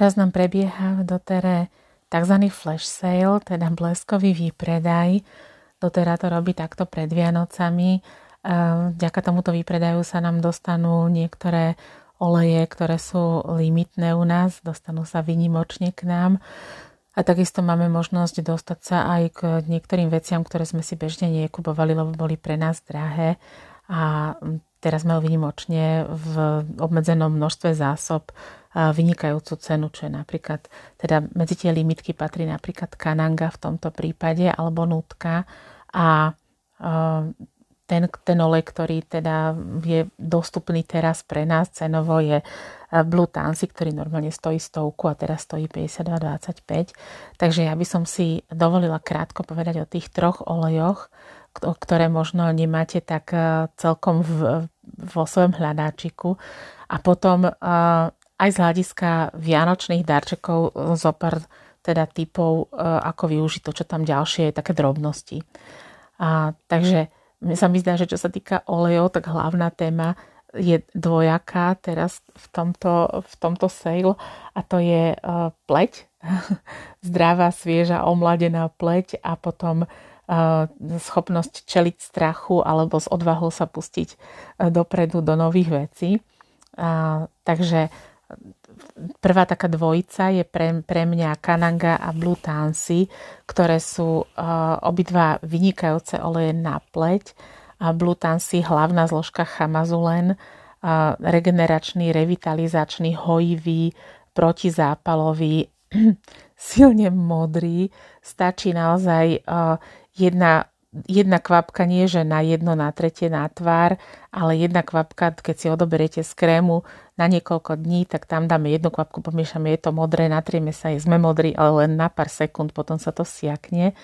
Teraz nám prebieha v dotere tzv. flash sale, teda bleskový výpredaj. Dotera to robí takto pred Vianocami. Vďaka tomuto výpredaju sa nám dostanú niektoré oleje, ktoré sú limitné u nás, dostanú sa vynimočne k nám. A takisto máme možnosť dostať sa aj k niektorým veciam, ktoré sme si bežne nekupovali, lebo boli pre nás drahé. A teraz majú vynimočne v obmedzenom množstve zásob vynikajúcu cenu, čo je napríklad, teda medzi tie limitky patrí napríklad kananga v tomto prípade, alebo nutka a ten, ten olej, ktorý teda je dostupný teraz pre nás cenovo je Blue Tansy, ktorý normálne stojí stovku a teraz stojí 52,25. Takže ja by som si dovolila krátko povedať o tých troch olejoch, ktoré možno nemáte tak celkom v, vo svojom hľadáčiku. A potom aj z hľadiska vianočných darčekov zopár teda typov, ako využiť to, čo tam ďalšie je, také drobnosti. A, takže mne sa mi zdá, že čo sa týka olejov, tak hlavná téma je dvojaká teraz v tomto, v tomto sale a to je pleť, zdravá, svieža, omladená pleť a potom schopnosť čeliť strachu alebo s odvahou sa pustiť uh, dopredu do nových vecí. Takže prvá taká dvojica je pre, pre mňa Kananga a Blue Tansy, ktoré sú obidva vynikajúce oleje na pleť. A Blue Tansy, hlavná zložka chamazulen, regeneračný, revitalizačný, hojivý, protizápalový, silne modrý. Stačí naozaj uh, jedna jedna kvapka nie, že na jedno, na tretie, na tvár, ale jedna kvapka, keď si odoberiete z krému na niekoľko dní, tak tam dáme jednu kvapku, pomiešame, je to modré, natrieme sa, je sme modrí, ale len na pár sekúnd, potom sa to siakne.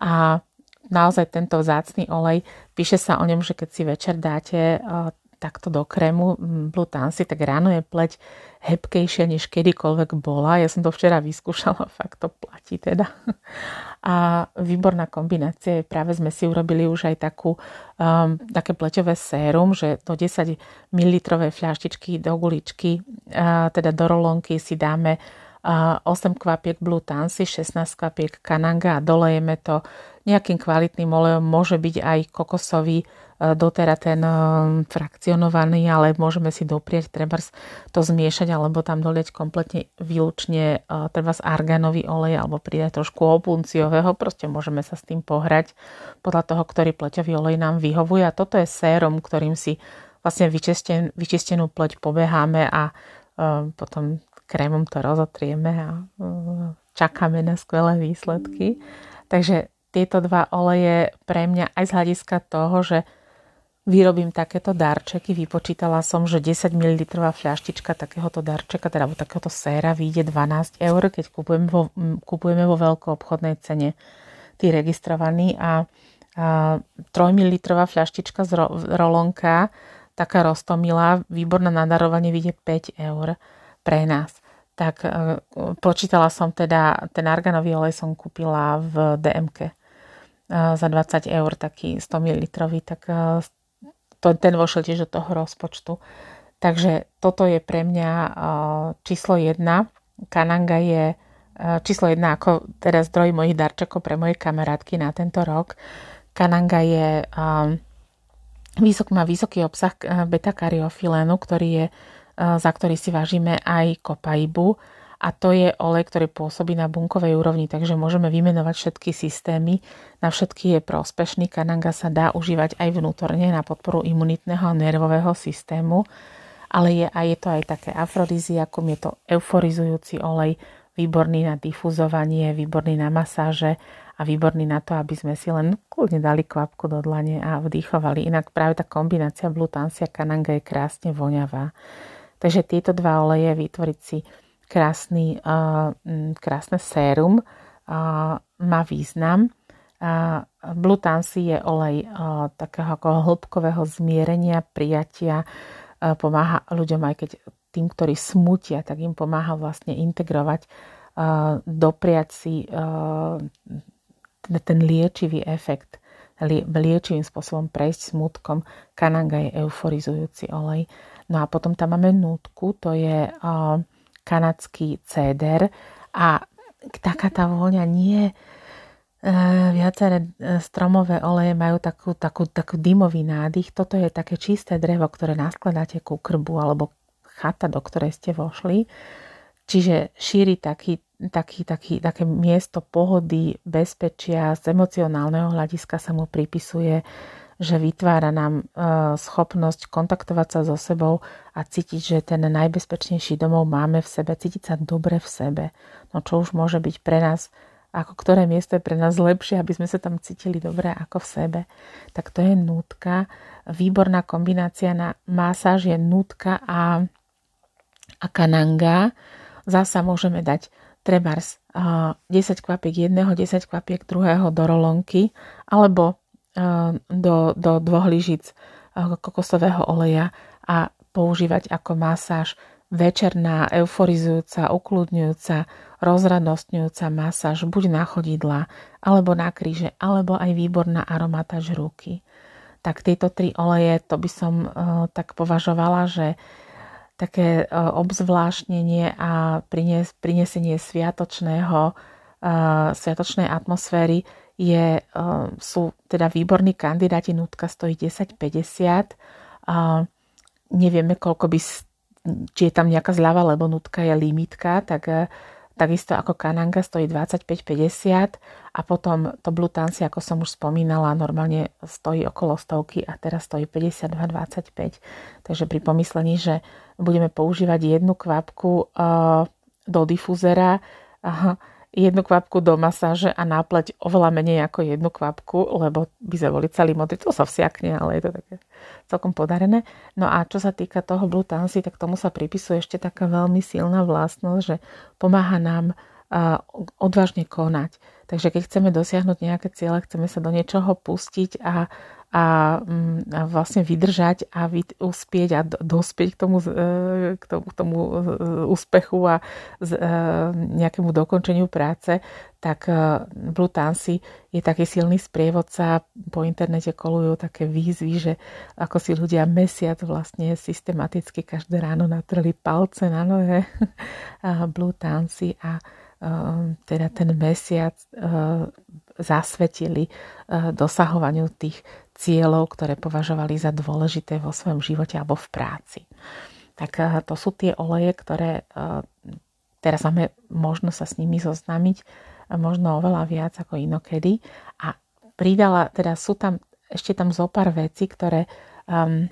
A naozaj tento vzácný olej, píše sa o ňom, že keď si večer dáte takto do krému Blue Tansy, tak ráno je pleť hebkejšia, než kedykoľvek bola. Ja som to včera vyskúšala, fakt to platí teda. A výborná kombinácia práve sme si urobili už aj takú, um, také pleťové sérum, že do 10 ml fľaštičky do guličky, uh, teda do rolonky si dáme uh, 8 kvapiek Blue Tansy, 16 kvapiek Kananga a dolejeme to nejakým kvalitným olejom, môže byť aj kokosový E, dotera ten e, frakcionovaný, ale môžeme si doprieť treba to zmiešať alebo tam dolieť kompletne výlučne e, treba arganový olej alebo pridať trošku opunciového, proste môžeme sa s tým pohrať podľa toho, ktorý pleťový olej nám vyhovuje a toto je sérum, ktorým si vlastne vyčisten, vyčistenú pleť pobeháme a potom krémom to rozotrieme a čakáme na skvelé výsledky. Takže tieto dva oleje pre mňa aj z hľadiska toho, že vyrobím takéto darčeky. Vypočítala som, že 10 ml fľaštička takéhoto darčeka, teda takéhoto séra, vyjde 12 eur, keď kupujeme vo, kupujeme vo obchodnej cene tí registrovaní a, a 3 ml fľaštička z ro, rolonka, taká roztomilá, výborná na darovanie, vyjde 5 eur pre nás. Tak e, počítala som teda, ten arganový olej som kúpila v DMK e, za 20 eur, taký 100 ml, tak e, to, ten vošiel tiež do toho rozpočtu. Takže toto je pre mňa číslo jedna. Kananga je číslo jedna ako teda zdroj mojich darčekov pre moje kamarátky na tento rok. Kananga je vysok, má vysoký obsah beta-kariofilenu, ktorý je, za ktorý si vážime aj kopaibu a to je olej, ktorý pôsobí na bunkovej úrovni, takže môžeme vymenovať všetky systémy. Na všetky je prospešný. Kananga sa dá užívať aj vnútorne na podporu imunitného a nervového systému, ale je, aj, je to aj také afrodiziakum, je to euforizujúci olej, výborný na difuzovanie, výborný na masáže a výborný na to, aby sme si len kľudne dali kvapku do dlane a vdýchovali. Inak práve tá kombinácia Blutansia Kananga je krásne voňavá. Takže tieto dva oleje vytvoriť si krásny, krásne sérum, má význam. Blue Tansy je olej takého ako hĺbkového zmierenia, prijatia, pomáha ľuďom aj keď tým, ktorí smutia, tak im pomáha vlastne integrovať, dopriať si ten liečivý efekt, liečivým spôsobom prejsť smutkom. Kananga je euforizujúci olej. No a potom tam máme nutku, to je kanadský céder a taká tá vôňa nie viaceré stromové oleje majú takú, takú, takú dymový nádych. Toto je také čisté drevo, ktoré naskladáte ku krbu alebo chata, do ktorej ste vošli. Čiže šíri taký, taký, taký, také miesto pohody, bezpečia, z emocionálneho hľadiska sa mu pripisuje, že vytvára nám e, schopnosť kontaktovať sa so sebou a cítiť, že ten najbezpečnejší domov máme v sebe, cítiť sa dobre v sebe. No čo už môže byť pre nás, ako ktoré miesto je pre nás lepšie, aby sme sa tam cítili dobre ako v sebe. Tak to je nútka. Výborná kombinácia na masáž je nútka a, a kananga. Zasa môžeme dať trebárs 10 kvapiek jedného, 10 kvapiek druhého do rolonky alebo do, do dvoch lyžic kokosového oleja a používať ako masáž večerná, euforizujúca, ukludňujúca, rozradostňujúca masáž buď na chodidla, alebo na kríže, alebo aj výborná aromatáž ruky. Tak tieto tri oleje, to by som uh, tak považovala, že také uh, obzvláštnenie a prines, prinesenie sviatočného, uh, sviatočnej atmosféry je, sú teda výborní kandidáti, nutka stojí 10,50. Nevieme, koľko by, či je tam nejaká zľava, lebo nutka je limitka, tak takisto ako kananga stojí 25,50 a potom to Blutansi, ako som už spomínala, normálne stojí okolo stovky a teraz stojí 52,25. Takže pri pomyslení, že budeme používať jednu kvapku do difúzera, jednu kvapku do masáže a nápleť oveľa menej ako jednu kvapku, lebo by sme boli celý modrý. To sa vsiakne, ale je to také celkom podarené. No a čo sa týka toho Blue Tansy, tak tomu sa pripisuje ešte taká veľmi silná vlastnosť, že pomáha nám odvážne konať. Takže keď chceme dosiahnuť nejaké ciele, chceme sa do niečoho pustiť a, a, mm, a vlastne vydržať a vyd, uspieť a dospieť k tomu, e, k tomu, k tomu e, úspechu a e, nejakému dokončeniu práce, tak Blue Tansy je taký silný sprievodca. Po internete kolujú také výzvy, že ako si ľudia mesiac vlastne systematicky každé ráno natreli palce na nohe Blue Tansy a teda ten mesiac zasvetili dosahovaniu tých cieľov, ktoré považovali za dôležité vo svojom živote alebo v práci. Tak eh, to sú tie oleje, ktoré eh, teraz máme možno sa s nimi zoznámiť eh, možno oveľa viac ako inokedy. A pridala, teda sú tam ešte tam zo pár vecí, ktoré um,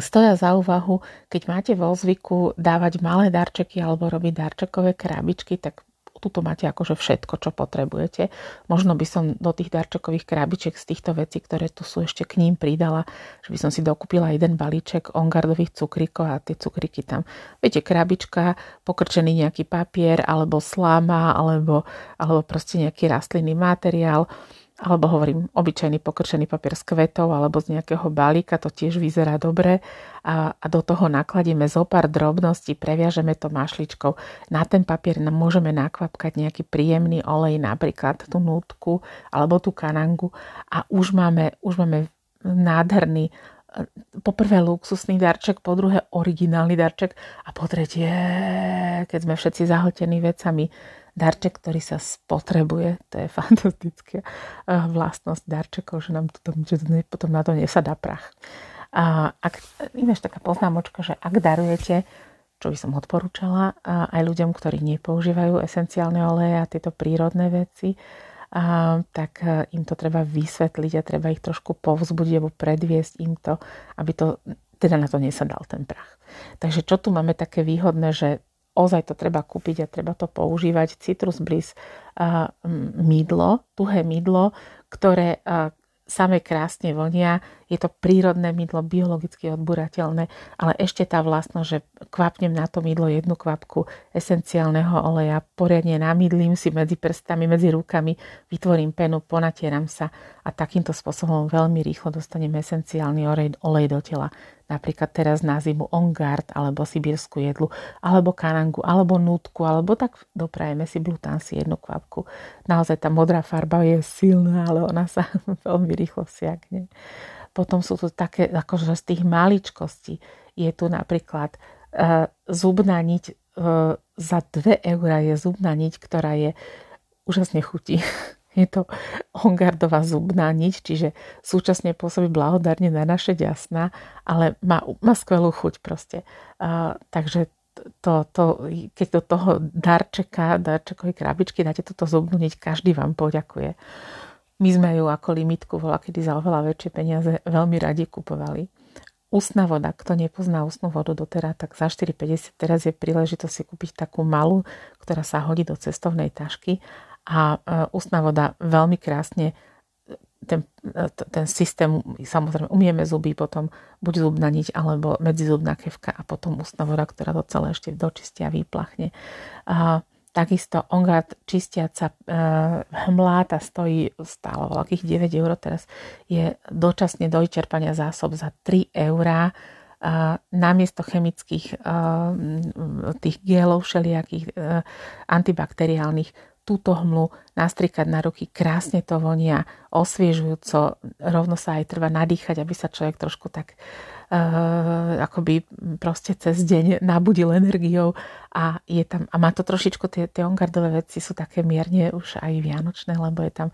stoja za úvahu, keď máte vo zvyku dávať malé darčeky alebo robiť darčekové krabičky, tak tuto máte akože všetko, čo potrebujete. Možno by som do tých darčekových krabičiek z týchto vecí, ktoré tu sú ešte k ním pridala, že by som si dokúpila jeden balíček ongardových cukríkov a tie cukríky tam. Viete, krabička, pokrčený nejaký papier, alebo sláma, alebo, alebo proste nejaký rastlinný materiál alebo hovorím, obyčajný pokrčený papier s kvetov alebo z nejakého balíka, to tiež vyzerá dobre a, a do toho nakladieme zo pár drobností, previažeme to mašličkou. Na ten papier môžeme nakvapkať nejaký príjemný olej, napríklad tú nutku alebo tú kanangu a už máme, už máme nádherný po prvé luxusný darček, po druhé originálny darček a po tretie, keď sme všetci zahltení vecami, darček, ktorý sa spotrebuje. To je fantastická vlastnosť darčekov, že nám to, že potom na to nesadá prach. A ak, ináč taká poznámočka, že ak darujete, čo by som odporúčala, aj ľuďom, ktorí nepoužívajú esenciálne oleje a tieto prírodné veci, a, tak eh, im to treba vysvetliť a treba ich trošku povzbudiť alebo predviesť im to, aby to, teda na to nesadal ten prach. Takže čo tu máme také výhodné, že ozaj to treba kúpiť a treba to používať. Citrus Bliss mydlo, tuhé mydlo, ktoré same krásne vonia, je to prírodné mydlo, biologicky odburateľné, ale ešte tá vlastnosť, že kvapnem na to mydlo jednu kvapku esenciálneho oleja, poriadne namydlím si medzi prstami, medzi rukami, vytvorím penu, ponatieram sa a takýmto spôsobom veľmi rýchlo dostanem esenciálny olej, do tela napríklad teraz na zimu ongard, alebo sibírskú jedlu, alebo kanangu, alebo nutku, alebo tak doprajeme si si jednu kvapku. Naozaj tá modrá farba je silná, ale ona sa veľmi rýchlo siakne. Potom sú tu také, akože z tých maličkostí je tu napríklad uh, zubná niť za 2 eurá je zubná niť, ktorá je úžasne chutí. Je to hongardová zubná niť, čiže súčasne pôsobí blahodárne na naše ďasná, ale má, má skvelú chuť proste. Uh, takže to, to, keď do toho darčeka, darčekovej krabičky dáte túto zubnú niť, každý vám poďakuje. My sme ju ako limitku volá, kedy za oveľa väčšie peniaze veľmi radi kupovali. Ústna voda, kto nepozná ústnu vodu doteraz, tak za 4,50 teraz je príležitosť si kúpiť takú malú, ktorá sa hodí do cestovnej tašky a e, ústna voda veľmi krásne ten, e, ten systém, samozrejme umieme zuby, potom buď zubná niť alebo medzizubná kevka a potom ústna voda, ktorá to celé ešte dočistia a vyplachne. A Takisto Ongard čistiaca e, hmláta stojí stále veľkých 9 eur, teraz je dočasne do vyčerpania zásob za 3 eurá. Namiesto chemických e, tých gelov všelijakých e, antibakteriálnych túto hmlu nastrikať na ruky, krásne to vonia, osviežujúco, rovno sa aj treba nadýchať, aby sa človek trošku tak akoby proste cez deň nabudil energiou a je tam, a má to trošičku, tie, tie ongardové veci sú také mierne už aj vianočné, lebo je tam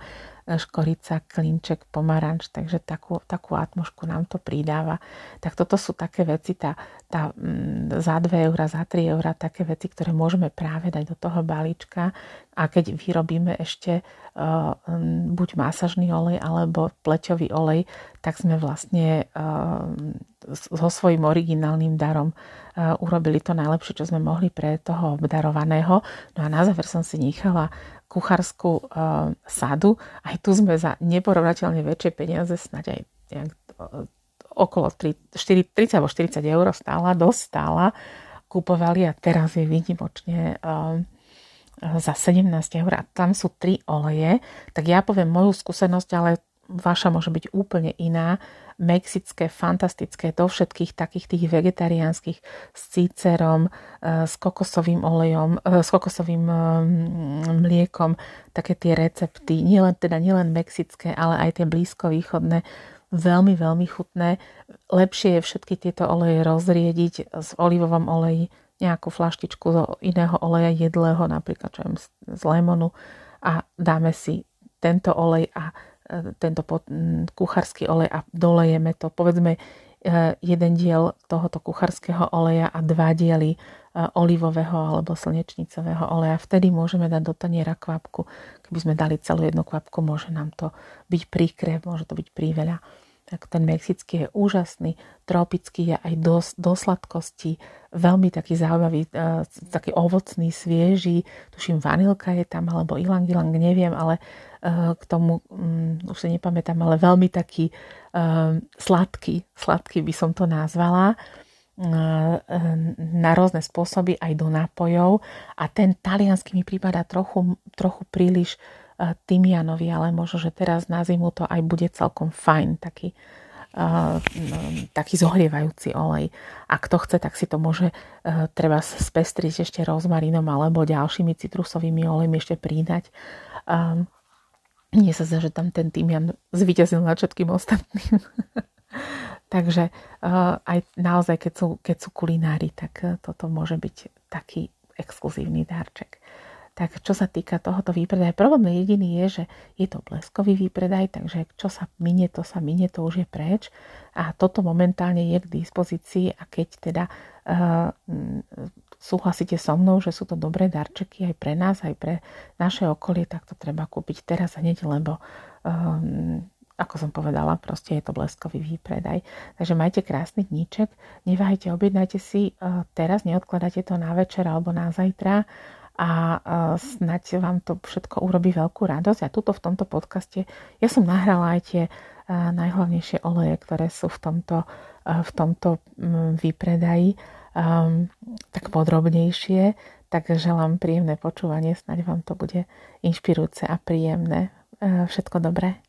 škorica, klinček, pomaranč, takže takú, takú atmošku nám to pridáva. Tak toto sú také veci, tá, tá, mm, za 2 eurá, za 3 eurá, také veci, ktoré môžeme práve dať do toho balíčka a keď vyrobíme ešte uh, buď masažný olej alebo pleťový olej, tak sme vlastne uh, so svojím originálnym darom uh, urobili to najlepšie, čo sme mohli pre toho obdarovaného. No a na záver som si nechala kuchárskú uh, sadu. Aj tu sme za neporovnateľne väčšie peniaze, snáď aj okolo 3, 4, 30 alebo 40 eur stála, dosť stála, kupovali a teraz je výnimočne za 17 eur a tam sú tri oleje, tak ja poviem moju skúsenosť, ale vaša môže byť úplne iná mexické, fantastické, do všetkých takých tých vegetariánskych s cícerom, e, s kokosovým olejom, e, s kokosovým e, mliekom, také tie recepty, nielen, teda nielen mexické, ale aj tie blízkovýchodné, veľmi, veľmi chutné. Lepšie je všetky tieto oleje rozriediť z olivovom oleji, nejakú flaštičku zo iného oleja jedlého, napríklad čo z lemonu a dáme si tento olej a tento kuchársky olej a dolejeme to. Povedzme e, jeden diel tohoto kuchárskeho oleja a dva diely e, olivového alebo slnečnicového oleja. Vtedy môžeme dať do taniera kvapku. Keby sme dali celú jednu kvapku, môže nám to byť príkre, môže to byť príveľa. Tak ten mexický je úžasný, tropický je aj do, do sladkosti, veľmi taký zaujímavý, e, taký ovocný, svieži, tuším vanilka je tam, alebo ilang ilang, neviem, ale Eh, k tomu, um, už si nepamätám, ale veľmi taký um, sladký, sladký by som to nazvala, uh, na rôzne spôsoby aj do nápojov. A ten talianský mi prípada trochu, trochu príliš uh, tymianový, ale možno, že teraz na zimu to aj bude celkom fajn, taký, uh, taký zohrievajúci olej. A kto chce, tak si to môže uh, treba spestriť ešte rozmarínom alebo ďalšími citrusovými olejmi ešte pridať. Um, mne sa zdá, že tam ten týmian zvíťazil nad všetkým ostatným. Takže uh, aj naozaj, keď sú, keď sú kulinári, tak uh, toto môže byť taký exkluzívny darček. Tak čo sa týka tohoto výpredaja, problém jediný je, že je to bleskový výpredaj, takže čo sa minie, to sa minie, to už je preč. A toto momentálne je k dispozícii a keď teda uh, súhlasíte so mnou, že sú to dobré darčeky aj pre nás, aj pre naše okolie, tak to treba kúpiť teraz hneď, lebo um, ako som povedala, proste je to bleskový výpredaj. Takže majte krásny dníček, neváhajte, objednajte si uh, teraz, neodkladajte to na večer alebo na zajtra a uh, snať vám to všetko urobí veľkú radosť. A tuto v tomto podcaste ja som nahrala aj tie uh, najhlavnejšie oleje, ktoré sú v tomto, uh, v tomto um, výpredaji um, tak podrobnejšie, tak želám príjemné počúvanie, snáď vám to bude inšpirujúce a príjemné. Všetko dobré.